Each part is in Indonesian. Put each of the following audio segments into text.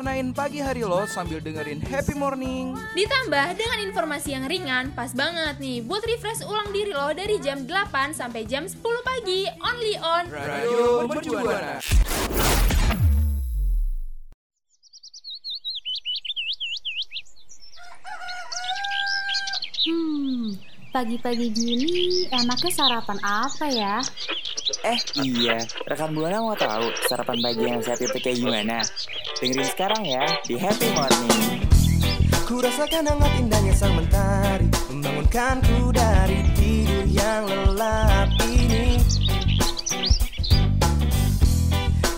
warnain pagi hari lo sambil dengerin happy morning. Ditambah dengan informasi yang ringan, pas banget nih buat refresh ulang diri lo dari jam 8 sampai jam 10 pagi, only on Radio Mercubuana. Hmm, pagi-pagi gini enaknya sarapan apa ya? Eh iya, rekan Buana mau tahu sarapan pagi yang sehat itu kayak gimana? Dengerin sekarang ya di Happy Morning. Ku rasakan hangat indahnya sang mentari Membangunkanku dari tidur yang lelap ini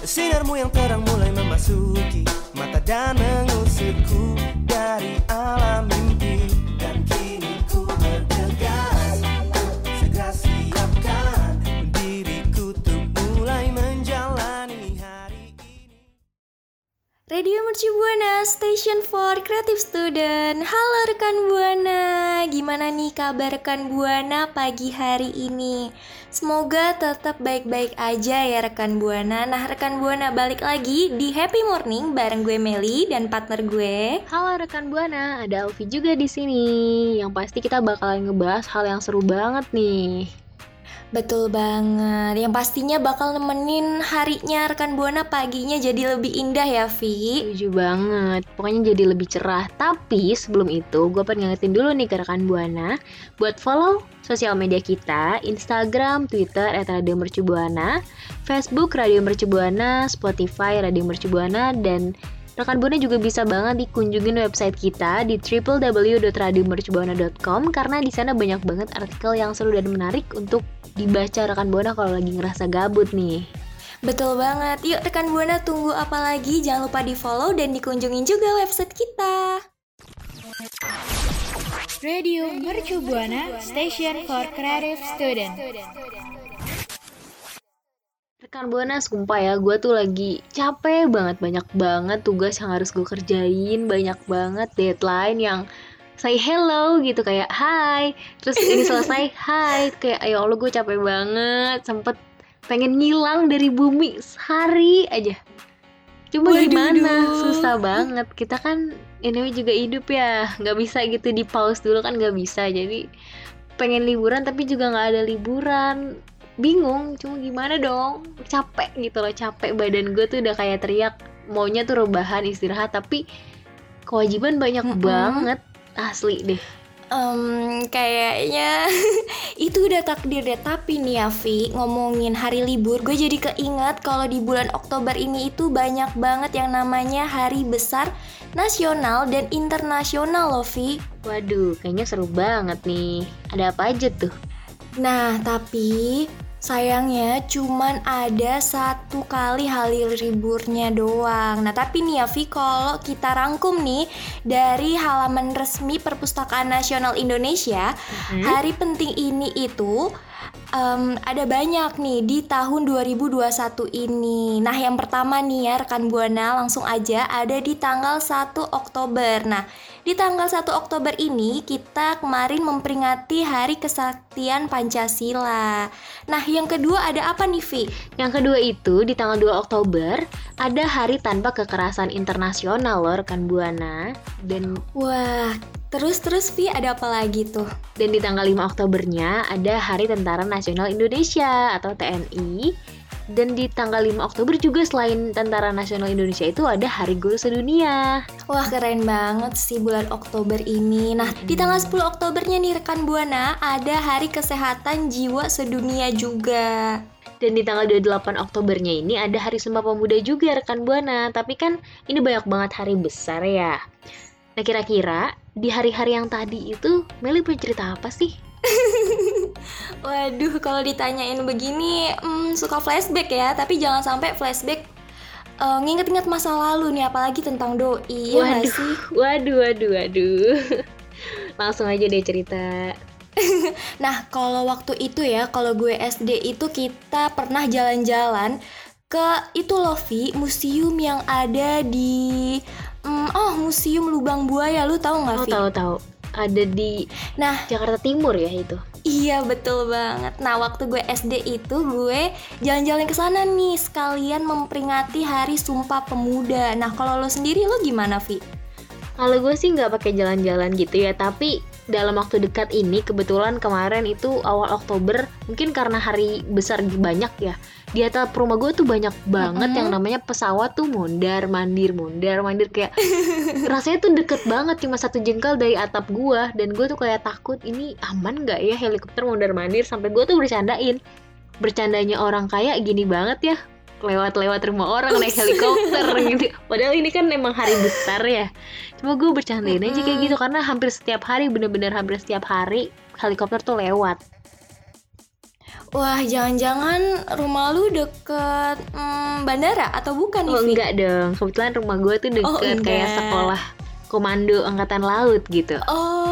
Sinarmu yang terang mulai memasuki Mata dan mengusirku dari alam Radio Merci Buana, Station for Creative Student. Halo rekan Buana, gimana nih kabar rekan Buana pagi hari ini? Semoga tetap baik-baik aja ya rekan Buana. Nah rekan Buana balik lagi di Happy Morning bareng gue Meli dan partner gue. Halo rekan Buana, ada Alfi juga di sini. Yang pasti kita bakalan ngebahas hal yang seru banget nih. Betul banget, yang pastinya bakal nemenin harinya rekan Buana paginya jadi lebih indah ya Vi. Setuju banget, pokoknya jadi lebih cerah. Tapi sebelum itu, gue pengen ngingetin dulu nih ke rekan Buana buat follow sosial media kita, Instagram, Twitter, at Radio Mercubuana, Facebook Radio Mercubuana, Spotify Radio Mercubuana, dan rekan Buana juga bisa banget dikunjungin website kita di www.radiomercubuana.com karena di sana banyak banget artikel yang seru dan menarik untuk dibaca rekan Buana kalau lagi ngerasa gabut nih. Betul banget, yuk rekan Buana tunggu apa lagi? Jangan lupa di follow dan dikunjungin juga website kita. Radio Mercu Buana, Station for Creative Student. Rekan Buana, sumpah ya, gue tuh lagi capek banget, banyak banget tugas yang harus gue kerjain, banyak banget deadline yang say hello gitu kayak hai, terus ini selesai hai, kayak ya Allah gue capek banget, sempet pengen ngilang dari bumi sehari aja. Cuma Waduh, gimana, susah banget. Kita kan ini juga hidup ya, nggak bisa gitu di pause dulu kan nggak bisa. Jadi pengen liburan tapi juga nggak ada liburan bingung cuma gimana dong? Capek gitu loh capek. Badan gue tuh udah kayak teriak maunya tuh rebahan istirahat tapi kewajiban banyak Mm-mm. banget. Asli deh. Em, kayaknya itu udah takdir deh. Tapi nih ya Vi ngomongin hari libur gue jadi keinget kalau di bulan Oktober ini itu banyak banget yang namanya hari besar nasional dan internasional loh Vi waduh kayaknya seru banget nih. Ada apa aja tuh? Nah, tapi sayangnya cuman ada satu kali hari liburnya doang. Nah, tapi nih ya Vi, kalau kita rangkum nih dari halaman resmi Perpustakaan Nasional Indonesia, hari penting ini itu em, ada banyak nih di tahun 2021 ini. Nah, yang pertama nih ya rekan Buana langsung aja ada di tanggal 1 Oktober. Nah, di tanggal 1 Oktober ini kita kemarin memperingati Hari Kesaktian Pancasila. Nah, yang kedua ada apa nih, Vi? yang kedua itu di tanggal 2 Oktober ada hari tanpa kekerasan internasional loh rekan buana dan Wah, terus-terus Vi ada apa lagi tuh? Dan di tanggal 5 Oktobernya ada Hari Tentara Nasional Indonesia atau TNI. Dan di tanggal 5 Oktober juga selain Tentara Nasional Indonesia itu ada Hari Guru Sedunia. Wah, keren banget sih bulan Oktober ini. Nah, di tanggal 10 Oktobernya nih rekan Buana ada Hari Kesehatan Jiwa Sedunia juga. Dan di tanggal 28 Oktobernya ini ada Hari Sumpah Pemuda juga rekan Buana. Tapi kan ini banyak banget hari besar ya. Nah kira-kira di hari-hari yang tadi itu Meli punya cerita apa sih? Waduh, kalau ditanyain begini, hmm, suka flashback ya. Tapi jangan sampai flashback eh, nginget-inget masa lalu nih, apalagi tentang doi. ya Waduh, sih? waduh, waduh, waduh. Langsung aja deh cerita. Nah, kalau waktu itu ya, kalau gue SD itu kita pernah jalan-jalan ke itu loh, Vi, museum yang ada di hmm, oh, Museum Lubang Buaya. Lu tahu nggak, Oh, Vi? tahu tahu. Ada di Nah, Jakarta Timur ya itu. Iya betul banget. Nah waktu gue SD itu gue jalan-jalan ke sana nih sekalian memperingati Hari Sumpah Pemuda. Nah kalau lo sendiri lo gimana Vi? Kalau gue sih nggak pakai jalan-jalan gitu ya, tapi dalam waktu dekat ini kebetulan kemarin itu awal Oktober mungkin karena hari besar banyak ya di atap rumah gue tuh banyak banget Mm-mm. yang namanya pesawat tuh mondar mandir mondar mandir kayak rasanya tuh deket banget cuma satu jengkal dari atap gue dan gue tuh kayak takut ini aman nggak ya helikopter mondar mandir sampai gue tuh bercandain bercandanya orang kaya gini banget ya lewat-lewat rumah orang naik helikopter gitu. Padahal ini kan emang hari besar ya. Cuma gue bercandain aja kayak gitu karena hampir setiap hari bener-bener hampir setiap hari helikopter tuh lewat. Wah jangan-jangan rumah lu deket hmm, bandara atau bukan nih oh enggak dong. Kebetulan rumah gue tuh deket Oh, kayak sekolah komando angkatan laut gitu. Oh, hmm,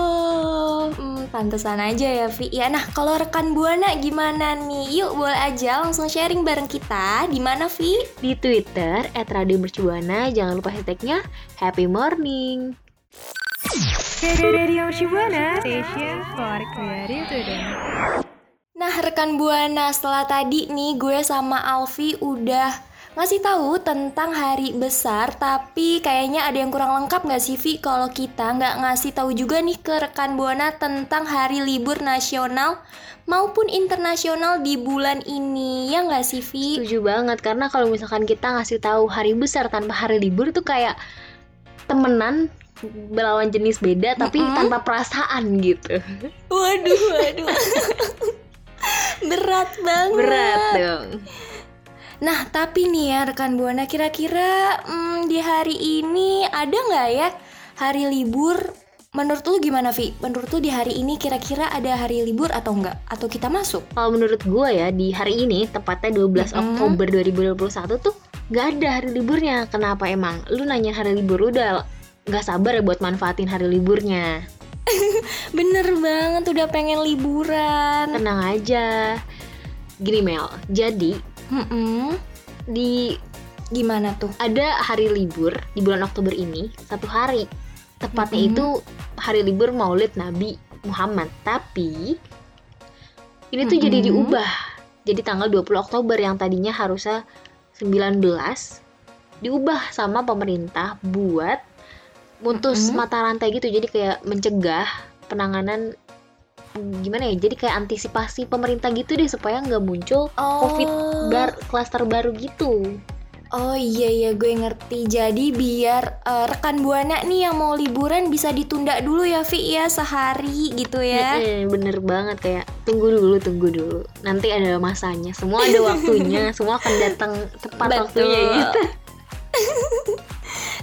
pantesan aja ya Vi. Ya, nah kalau rekan buana gimana nih? Yuk boleh aja langsung sharing bareng kita. Di mana Vi? di Twitter @radiomercubuana jangan lupa hashtagnya Happy Morning Nah, rekan Buana, setelah tadi nih gue sama Alfi udah ngasih tahu tentang hari besar, tapi kayaknya ada yang kurang lengkap nggak sih Vi kalau kita nggak ngasih tahu juga nih ke rekan Buana tentang hari libur nasional maupun internasional di bulan ini, ya nggak sih Vi? Setuju banget karena kalau misalkan kita ngasih tahu hari besar tanpa hari libur tuh kayak temenan berlawan jenis beda tapi Mm-mm. tanpa perasaan gitu. Waduh, waduh. Berat banget. Berat dong. Nah, tapi nih ya rekan Buana kira-kira hmm, di hari ini ada nggak ya hari libur? Menurut lu gimana, Vi? Menurut lu di hari ini kira-kira ada hari libur atau enggak? Atau kita masuk? Kalau menurut gue ya di hari ini tepatnya 12 Mm-mm. Oktober 2021 tuh nggak ada hari liburnya. Kenapa emang? Lu nanya hari libur udah nggak sabar ya buat manfaatin hari liburnya. Bener banget, udah pengen liburan. Tenang aja. Gini Mel, jadi Mm-mm. di Gimana tuh? ada hari libur di bulan Oktober ini satu hari tepatnya Mm-mm. itu hari libur Maulid Nabi Muhammad tapi ini tuh jadi Mm-mm. diubah jadi tanggal 20 Oktober yang tadinya harusnya 19 diubah sama pemerintah buat mutus Mm-mm. mata rantai gitu jadi kayak mencegah penanganan gimana ya jadi kayak antisipasi pemerintah gitu deh supaya nggak muncul COVID bar klaster baru gitu Oh iya iya gue ngerti. Jadi biar eh, rekan Buana nih yang mau liburan bisa ditunda dulu ya Vi ya sehari gitu ya. Bener banget kayak tunggu dulu tunggu dulu nanti ada masanya semua ada waktunya semua akan datang tepat Betul. waktunya gitu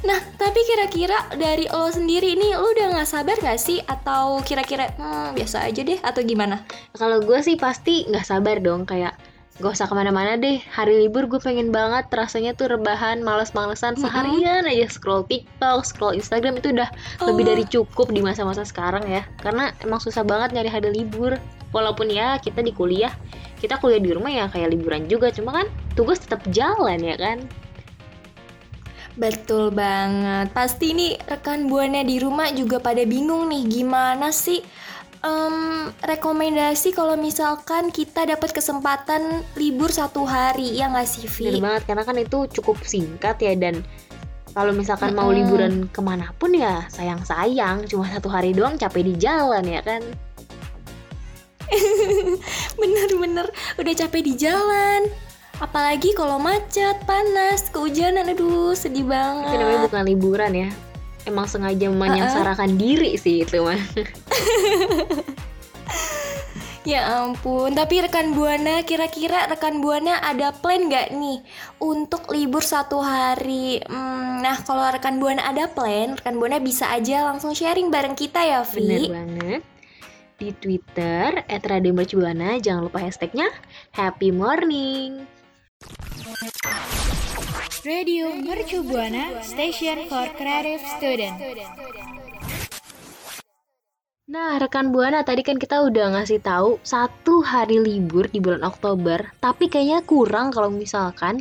Nah, tapi kira-kira dari lo sendiri nih, lo udah nggak sabar nggak sih? Atau kira-kira hmm, biasa aja deh? Atau gimana? kalau gue sih pasti nggak sabar dong kayak gak usah ke mana-mana deh hari libur gue pengen banget rasanya tuh rebahan males-malesan seharian aja scroll TikTok scroll Instagram itu udah lebih Oh. dari cukup di masa-masa sekarang ya karena emang susah banget nyari hari libur walaupun ya kita di kuliah kita kuliah di rumah ya kayak liburan juga cuma kan tugas tetap jalan ya kan Betul banget. Pasti nih rekan buana di rumah juga pada bingung nih gimana sih em, rekomendasi kalau misalkan kita dapat kesempatan libur satu hari ya nggak sih Bener Vi? banget karena kan itu cukup singkat ya dan kalau misalkan mau Mm-mm. liburan ke mana pun ya sayang-sayang cuma satu hari doang capek di jalan ya kan Bener-bener udah capek di jalan. Apalagi kalau macet, panas, kehujanan, aduh sedih banget. itu namanya bukan liburan ya emang sengaja menyengsarakan diri sih itu mah Ya ampun, tapi rekan Buana, kira-kira rekan Buana ada plan nggak nih untuk libur satu hari? Hmm, nah, kalau rekan Buana ada plan, rekan Buana bisa aja langsung sharing bareng kita ya, bener Vi. banget di Twitter @radiomercubuana. Jangan lupa hashtagnya Happy Morning. Radio Mercu Buana Station for Creative Student. Nah, rekan Buana tadi kan kita udah ngasih tahu satu hari libur di bulan Oktober, tapi kayaknya kurang kalau misalkan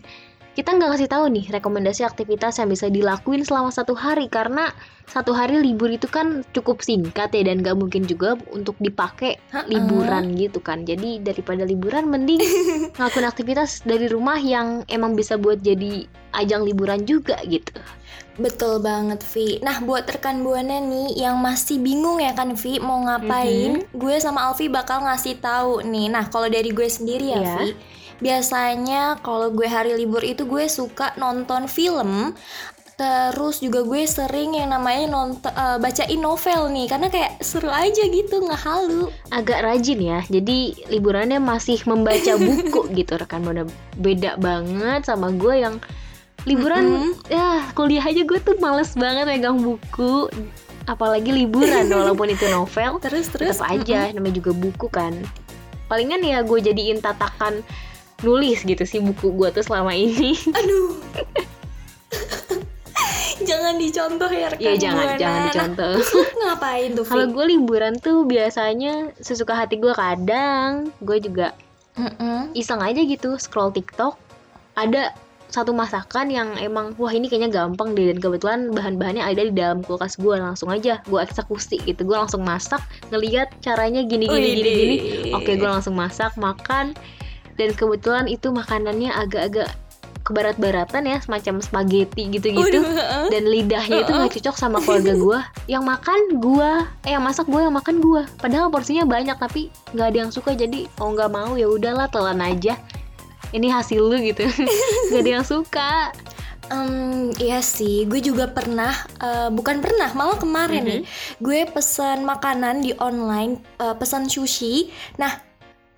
kita nggak ngasih tahu nih rekomendasi aktivitas yang bisa dilakuin selama satu hari karena satu hari libur itu kan cukup singkat ya dan nggak mungkin juga untuk dipakai liburan gitu kan. Jadi daripada liburan mending ngelakuin aktivitas dari rumah yang emang bisa buat jadi ajang liburan juga gitu. Betul banget Vi Nah buat rekan Buana nih yang masih bingung ya kan Vi mau ngapain Gue sama Alfi bakal ngasih tahu nih Nah kalau dari gue sendiri ya Iya. Vi Biasanya kalau gue hari libur itu gue suka nonton film Terus juga gue sering yang namanya nonton eh, bacain novel nih karena kayak seru aja gitu nggak halu. agak rajin ya. Jadi liburannya masih membaca buku gitu rekan Buana. Beda banget sama gue yang liburan ya kuliah aja gue tuh males banget megang buku apalagi liburan walaupun itu novel Terus terus tetap aja namanya juga buku kan palingan ya gue jadiin tatakan nulis gitu sih buku gue tuh selama ini. Aduh. jangan dicontoh ya rekan ya jangan Buana. jangan Nah, dicontoh. Ngapain tuh kalau gue liburan tuh biasanya sesuka hati gue kadang. Gue juga Mm-mm. iseng aja gitu scroll TikTok. Ada satu masakan yang emang wah ini kayaknya gampang deh. Dan kebetulan bahan-bahannya ada di dalam kulkas gue langsung aja gue eksekusi gitu. Gue langsung masak ngeliat caranya gini gini gini gini. Oke gue langsung masak makan dan kebetulan itu makanannya agak-agak kebarat-baratan ya semacam spaghetti gitu-gitu. Dan lidahnya itu nggak cocok sama keluarga gue yang makan gue eh yang masak gue yang makan gue padahal porsinya banyak tapi nggak ada yang suka. Jadi oh nggak mau ya udahlah telan aja. Ini hasil lu gitu. Nggak ada yang suka. Em, iya sih, gue juga pernah, eh, bukan pernah, malah kemarin nih, gue pesan makanan di online, eh, pesan sushi. Nah,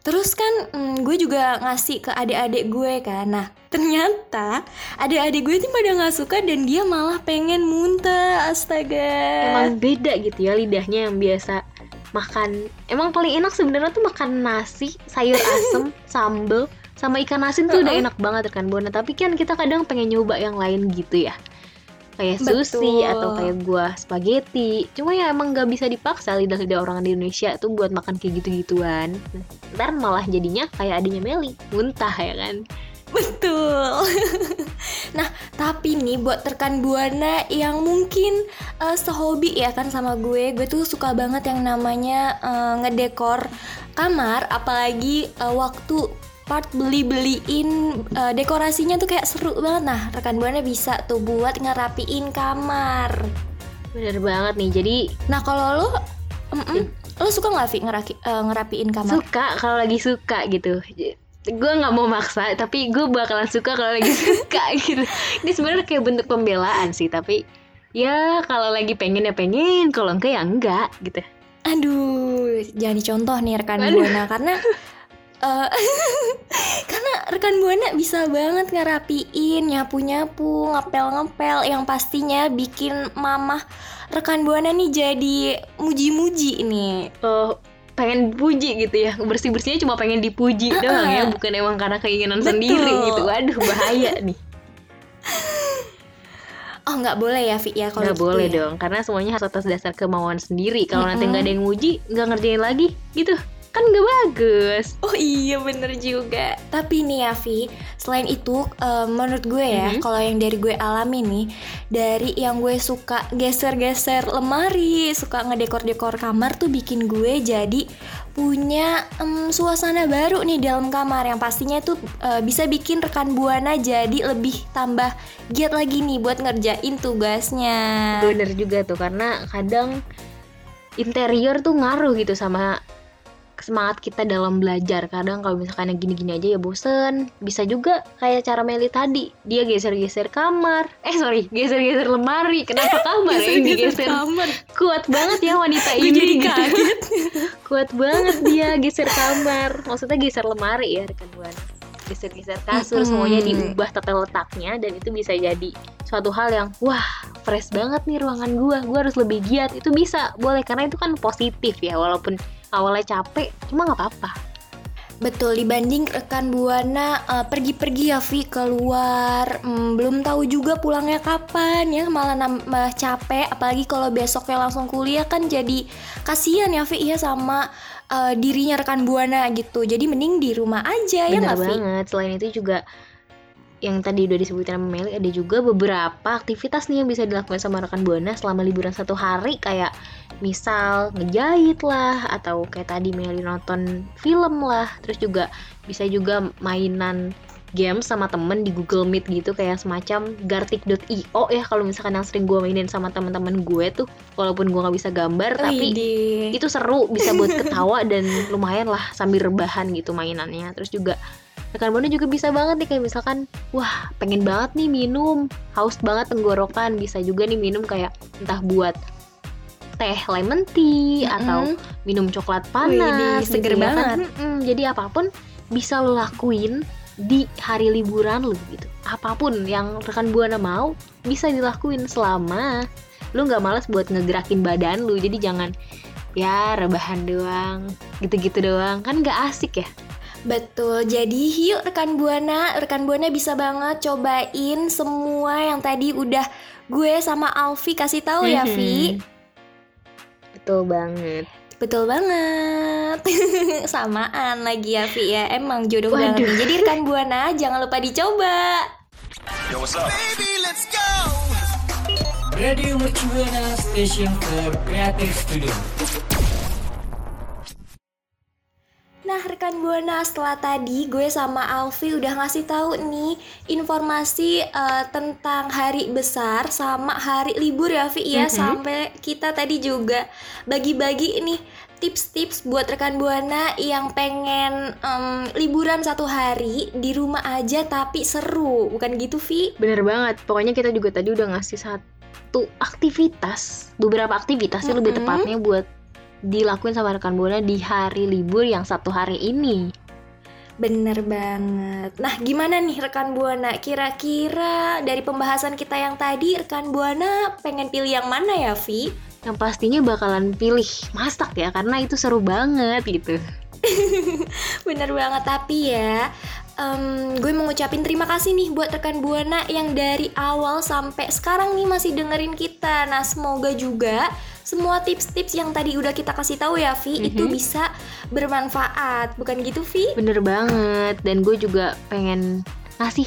terus kan mm, gue juga ngasih ke adik-adik gue kan. Nah, ternyata adik-adik gue itu pada nggak suka dan dia malah pengen muntah. Astaga. emang beda gitu ya lidahnya yang biasa makan emang paling enak sebenarnya tuh makan nasi sayur asem sambel sama ikan asin tuh udah enak banget kan Bona tapi kan kita kadang pengen nyoba yang lain gitu ya kayak sushi Betul. atau kayak gua spaghetti cuma ya emang nggak bisa dipaksa lidah-lidah orang di Indonesia tuh buat makan kayak gitu-gituan ntar malah jadinya kayak adanya Meli muntah ya kan Betul. nah, tapi nih buat rekan buana yang mungkin eh, sehobi ya kan sama gue, gue tuh suka banget yang namanya eh, ngedekor kamar, apalagi eh, waktu part beli-beliin eh, dekorasinya tuh kayak seru banget. Nah, rekan buana bisa tuh buat ngerapiin kamar. bener banget nih jadi Nah, kalau lo, mm-mm, lo suka nggak Vi ngeraki- eh, ngerapiin kamar? suka kalau lagi suka gitu gue nggak mau maksa tapi gue bakalan suka kalau lagi suka gitu ini sebenarnya kayak bentuk pembelaan sih tapi ya kalau lagi pengen ya pengen kalau enggak ya enggak gitu Aduh, jangan dicontoh nih rekan buana karena eh, karena rekan buana bisa banget ngerapiin, nyapu-nyapu, ngepel-ngepel yang pastinya bikin mamah rekan buana nih jadi muji-muji nih. oh pengen dipuji gitu ya bersih bersihnya cuma pengen dipuji doang ya bukan emang karena keinginan Betul. sendiri gitu waduh bahaya nih Oh nggak boleh ya Vi ya kalau nggak gitu boleh ya? dong karena semuanya harus atas dasar kemauan sendiri kalau nanti Mm-mm. nggak ada yang muji nggak ngerjain lagi gitu kan nggak bagus. Oh iya bener juga. Tapi nih ya Vi Selain itu eh, menurut gue ya Mhm. Kalau yang dari gue alami nih Dari yang gue suka geser-geser lemari Suka ngedekor-dekor kamar tuh bikin gue jadi Punya em, suasana baru nih dalam kamar. Yang pastinya tuh eh, bisa bikin rekan Buana jadi lebih tambah giat lagi nih buat ngerjain tugasnya. Bener juga tuh karena kadang interior tuh ngaruh gitu sama semangat kita dalam belajar. Kadang kalau misalkan yang gini-gini aja ya bosen. Bisa juga kayak cara Meli tadi, dia geser-geser kamar. Eh sorry, geser-geser lemari. Kenapa kamar ya yang digeser? kamar Kuat banget ya wanita ini. jadi kaget Kuat banget dia geser kamar. Maksudnya geser lemari ya rekan buana. Geser-geser kasur Mm-mm. semuanya diubah tata letaknya dan itu bisa jadi suatu hal yang wah fresh banget nih ruangan gua. Gua harus lebih giat. Itu bisa boleh karena itu kan positif ya walaupun awalnya capek cuma nggak apa-apa Betul dibanding rekan buana eh, pergi-pergi ya Vi keluar hmm, belum tahu juga pulangnya kapan ya malah nambah capek apalagi kalau besoknya langsung kuliah kan jadi kasihan ya Vi ya sama eh, dirinya rekan buana gitu jadi mending di rumah aja ya Bener nggak Vi? banget. Selain itu juga yang tadi udah disebutin sama Meli ada juga beberapa aktivitas nih yang bisa dilakukan sama rekan buana selama liburan satu hari. Kayak misal ngejahit lah atau kayak tadi Meli nonton film lah. Terus juga bisa juga mainan game sama temen di Google Meet gitu kayak semacam gartic.io ya kalau misalkan yang sering gue mainin sama teman-teman gue tuh walaupun gue nggak bisa gambar tapi Widih. itu seru bisa buat ketawa dan lumayan lah sambil rebahan gitu mainannya. Terus juga rekan buana juga bisa banget nih kayak misalkan wah pengen banget nih minum haus banget tenggorokan. Bisa juga nih minum kayak entah buat teh lemon tea atau minum coklat panas Widih, seger gitu ya kan. banget. Jadi apa pun bisa lo lakuin di hari liburan lo gitu. Apa pun yang rekan buana mau bisa dilakuin selama lu nggak malas buat ngegerakin badan lu jadi jangan ya rebahan doang gitu-gitu doang. Kan nggak asik ya Betul, jadi yuk rekan Buana, rekan Buana bisa banget cobain semua yang tadi udah gue sama Alfi kasih tahu ya. Vi. betul banget Betul banget. Samaan lagi ya, Vi ya. Emang jodoh Waduh. banget. Jadi rekan Buana jangan lupa dicoba. Radio Mercubuana Station for Creative Studio. Nah, rekan Buana, setelah tadi gue sama Alfi udah ngasih tahu nih informasi eh, tentang hari besar sama hari libur ya, Vi ya. Mhm. Sampai kita tadi juga bagi-bagi nih tips-tips buat rekan Buana yang pengen em, liburan satu hari di rumah aja tapi seru. Bukan gitu, Vi? bener banget pokoknya kita juga tadi udah ngasih satu aktivitas beberapa aktivitas sih lebih Mm-mm. tepatnya buat dilakuin sama rekan buana di hari libur yang satu hari ini Bener banget. Nah, gimana nih rekan Buana? Kira-kira dari pembahasan kita yang tadi, rekan Buana pengen pilih yang mana ya, Vi? yang pastinya bakalan pilih masak ya karena itu seru banget gitu Bener banget, tapi ya em, gue mau ngucapin terima kasih nih buat rekan Buana yang dari awal sampai sekarang nih masih dengerin kita. Nah, semoga juga semua tips-tips yang tadi udah kita kasih tahu ya, Vi, itu Mhm. bisa bermanfaat. Bukan gitu, Vi? bener banget dan gue juga pengen ngasih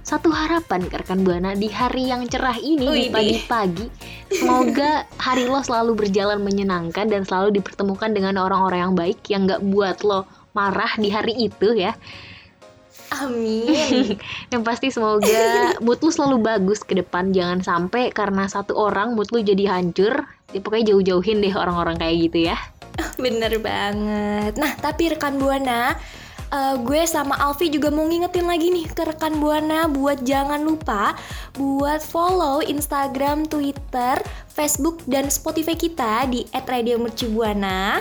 satu harapan ke rekan buana di hari yang cerah ini di Widih. pagi-pagi semoga hari lo selalu berjalan menyenangkan dan selalu dipertemukan dengan orang-orang yang baik yang nggak buat lo marah di hari itu ya Amin. yang pasti semoga mood lu selalu bagus ke depan jangan sampai karena satu orang mood lu jadi hancur ya pokoknya jauh-jauhin deh orang-orang kayak gitu ya Bener banget. Nah, tapi rekan Buana, eh, gue sama Alfi juga mau ngingetin lagi nih ke rekan Buana buat jangan lupa buat follow Instagram, Twitter, Facebook, dan Spotify kita di @radiomercubuana.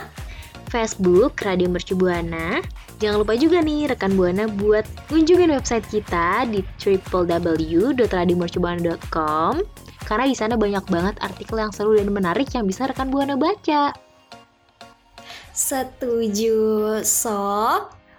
Facebook Radio Mercu Buana. Jangan lupa juga nih rekan Buana buat kunjungin website kita di www.radiomercubuana.com karena di sana banyak banget artikel yang seru dan menarik yang bisa rekan Buana baca. Setuju. So,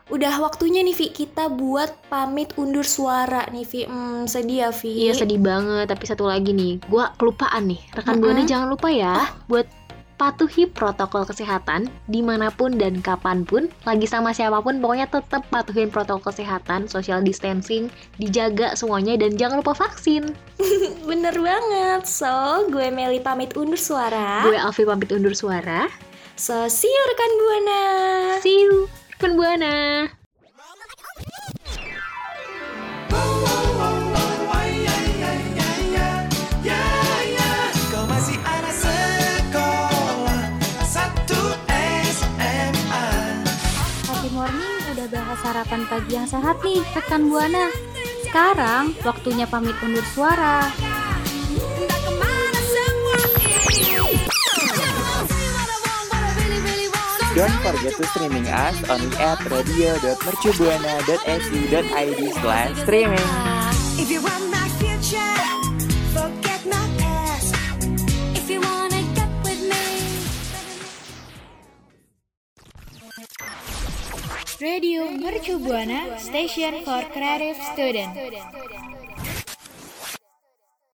udah waktunya nih Vi kita buat pamit undur suara nih Vi. Hmm, sedih ya Vi. Iya sedih banget, tapi satu lagi nih, gua kelupaan nih. Rekan Buana Mm-mm. jangan lupa ya buat patuhi protokol kesehatan di mana pun dan kapan pun lagi sama siapa pun pokoknya tetap patuhin protokol kesehatan social distancing dijaga semuanya dan jangan lupa vaksin Bener banget. So, gue Meli pamit undur suara. gue Alfi pamit undur suara So, see you rekan Buana. see you rekan buana Happy morning udah bahas sarapan pagi yang sehat nih, rekan Buana. Sekarang waktunya pamit undur suara. Don't forget to streaming us on at radio.mercubuana.su.id slash streaming. Radio Mercu Buana Station for Creative Student.